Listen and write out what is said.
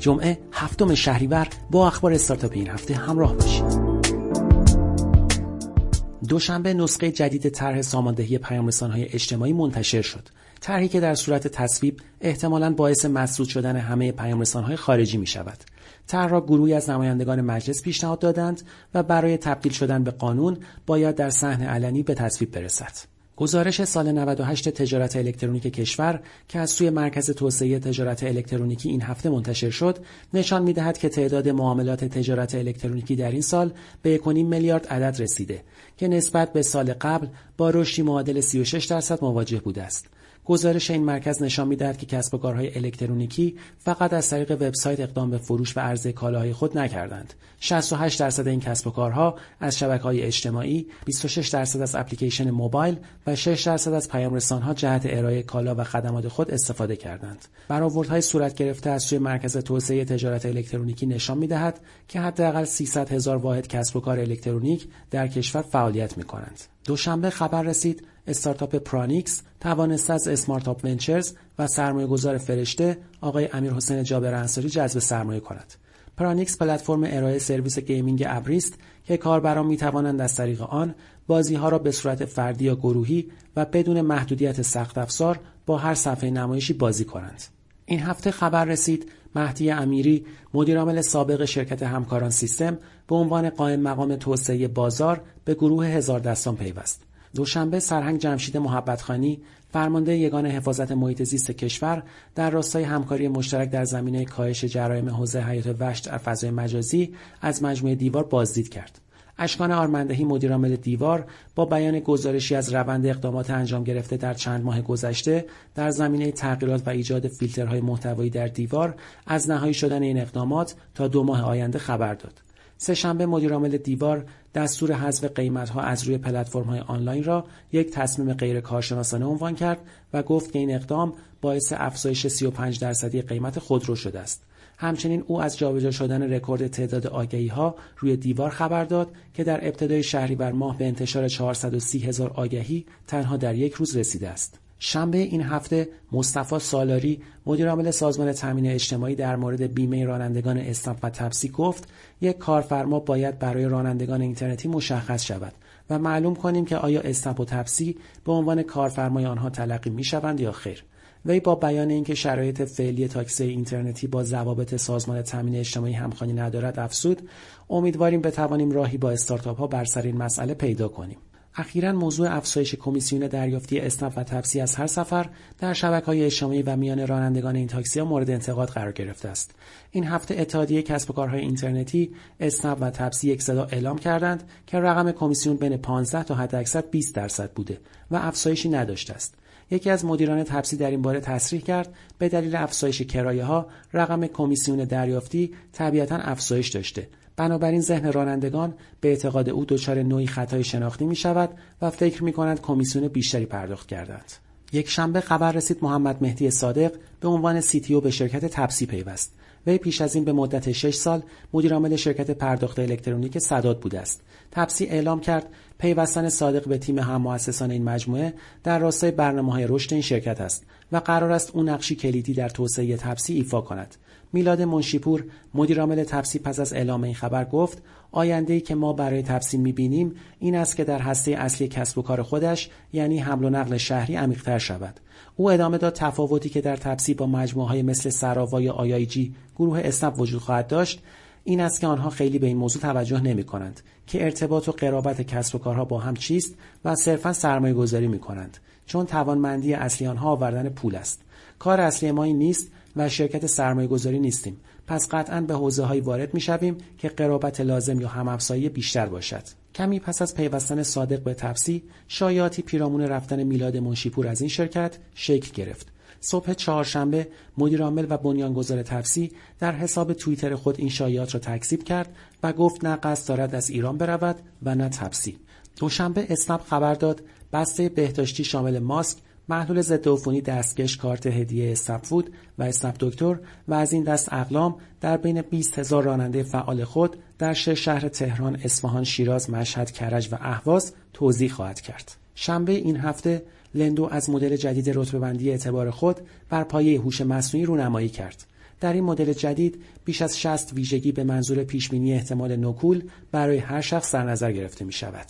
جمعه هفتم شهریور با اخبار استارتاپ این هفته همراه باشید. دوشنبه نسخه جدید طرح ساماندهی پیامرسانهای اجتماعی منتشر شد. طرحی که در صورت تصویب احتمالا باعث مسدود شدن همه پیامرسانهای خارجی می شود طرح را گروهی از نمایندگان مجلس پیشنهاد دادند و برای تبدیل شدن به قانون باید در صحن علنی به تصویب برسد. گزارش سال 98 تجارت الکترونیک کشور که از سوی مرکز توسعه تجارت الکترونیکی این هفته منتشر شد نشان می‌دهد که تعداد معاملات تجارت الکترونیکی در این سال به 1.5 میلیارد عدد رسیده که نسبت به سال قبل با رشدی معادل 36 درصد مواجه بوده است. گزارش این مرکز نشان می‌دهد که کسب و کارهای الکترونیکی فقط از طریق وبسایت اقدام به فروش و عرضه کالاهای خود نکردند. 68 درصد این کسب و کارها از شبکه‌های اجتماعی، 26 درصد از اپلیکیشن موبایل و 6 درصد از پیام‌رسان‌ها جهت ارائه کالا و خدمات خود استفاده کردند. برآوردهای صورت گرفته از سوی مرکز توسعه تجارت الکترونیکی نشان می‌دهد که حداقل 300 هزار واحد کسب و کار الکترونیک در کشور فعالیت می‌کنند. دوشنبه خبر رسید استارتاپ پرانیکس توانست از اسمارت آپ ونچرز و سرمایه گذار فرشته آقای امیر حسین جابر انصاری جذب سرمایه کند. پرانیکس پلتفرم ارائه سرویس gaming ابریست که کاربران می توانند از طریق آن بازی ها را به صورت فردی یا گروهی و بدون محدودیت سخت افزار با هر صفحه نمایشی بازی کنند. این هفته خبر رسید مهدی امیری مدیرعامل سابق شرکت همکاران سیستم به عنوان قائم مقام توسعه بازار به گروه هزار دستان پیوست. دوشنبه سرهنگ جمشید محبتخانی فرمانده یگان حفاظت محیط زیست کشور در راستای همکاری مشترک در زمینه کاهش جرایم حوزه حیات وحش در فضای مجازی از مجموعه دیوار بازدید کرد. اشکان آرمندهی مدیرعامل دیوار با بیان گزارشی از روند اقدامات انجام گرفته در چند ماه گذشته در زمینه تغییرات و ایجاد فیلترهای محتوایی در دیوار از نهایی شدن این اقدامات تا دو ماه آینده خبر داد. سهشنبه مدیرعامل دیوار دستور حذف قیمتها از روی پلتفرم‌های آنلاین را یک تصمیم غیر کارشناسانه عنوان کرد و گفت که این اقدام باعث افزایش 35 درصدی قیمت خودرو شده است. همچنین او از جابجا شدن رکورد تعداد آگهی ها روی دیوار خبر داد که در ابتدای شهریور ماه به انتشار 430 هزار آگهی تنها در یک روز رسیده است. شنبه این هفته مصطفی سالاری مدیرعامل سازمان تامین اجتماعی در مورد بیمه رانندگان اسنپ و تپسی گفت یک کارفرما باید برای رانندگان اینترنتی مشخص شود و معلوم کنیم که آیا اسنپ و تپسی به عنوان کارفرمای آنها تلقی می شوند یا خیر. وی با بیان اینکه شرایط فعلی تاکسی اینترنتی با ضوابط سازمان تامین اجتماعی همخوانی ندارد افزود امیدواریم بتوانیم راهی با استارتاپ ها بر سر این مسئله پیدا کنیم. اخیرا موضوع افزایش کمیسیون دریافتی اسنپ و تپسی از هر سفر در شبکه های اجتماعی و میان رانندگان این تاکسی ها مورد انتقاد قرار گرفته است. این هفته اتحادیه کسب و کارهای اینترنتی اسنپ و تپسی یک صدا اعلام کردند که رقم کمیسیون بین 15 تا حداکثر 20 درصد بوده و افزایشی نداشته است. یکی از مدیران تپسی در این باره تصریح کرد به دلیل افزایش کرایه ها رقم کمیسیون دریافتی طبیعتا افزایش داشته بنابراین ذهن رانندگان به اعتقاد او دچار نوعی خطای شناختی می شود و فکر می کنند کمیسیون بیشتری پرداخت کردند. یک شنبه خبر رسید محمد مهدی صادق به عنوان سی به شرکت تپسی پیوست. وی پیش از این به مدت 6 سال مدیرعامل شرکت پرداخت الکترونیک صداد بوده است. تپسی اعلام کرد پیوستن صادق به تیم هم مؤسسان این مجموعه در راستای برنامه های رشد این شرکت است و قرار است او نقشی کلیدی در توسعه تپسی ایفا کند. میلاد منشیپور مدیرعامل تپسی پس از اعلام این خبر گفت آینده که ما برای تپسی می‌بینیم این است که در هسته اصلی کسب و کار خودش یعنی حمل و نقل شهری عمیقتر شود او ادامه داد تفاوتی که در تپسی با مجموعه های مثل سراوا یا آیایجی گروه اسنپ وجود خواهد داشت این است که آنها خیلی به این موضوع توجه نمی کنند که ارتباط و قرابت کسب و کارها با هم چیست و صرفا سرمایه گذاری می کنند چون توانمندی اصلی آنها آوردن پول است. کار اصلی ما این نیست و شرکت سرمایه گذاری نیستیم. پس قطعا به حوزه هایی وارد می شویم که قرابت لازم یا همافزایی بیشتر باشد. کمی پس از پیوستن صادق به تپسی شایعاتی پیرامون رفتن میلاد منشیپور از این شرکت شکل گرفت. صبح چهارشنبه مدیرعامل و بنیانگذار تپسی در حساب توییتر خود این شایعات را تکذیب کرد و گفت نه قصد دارد از ایران برود و نه تپسی دوشنبه اسنپ خبر داد بسته بهداشتی شامل ماسک محلول ضد عفونی دستکش کارت هدیه فود و اسنپ دکتر و از این دست اقلام در بین 20 هزار راننده فعال خود در شش شهر تهران، اصفهان، شیراز، مشهد، کرج و اهواز توضیح خواهد کرد. شنبه این هفته لندو از مدل جدید رتبه بندی اعتبار خود بر پایه هوش مصنوعی رونمایی کرد. در این مدل جدید بیش از 60 ویژگی به منظور پیشبینی احتمال نکول برای هر شخص در نظر گرفته می شود.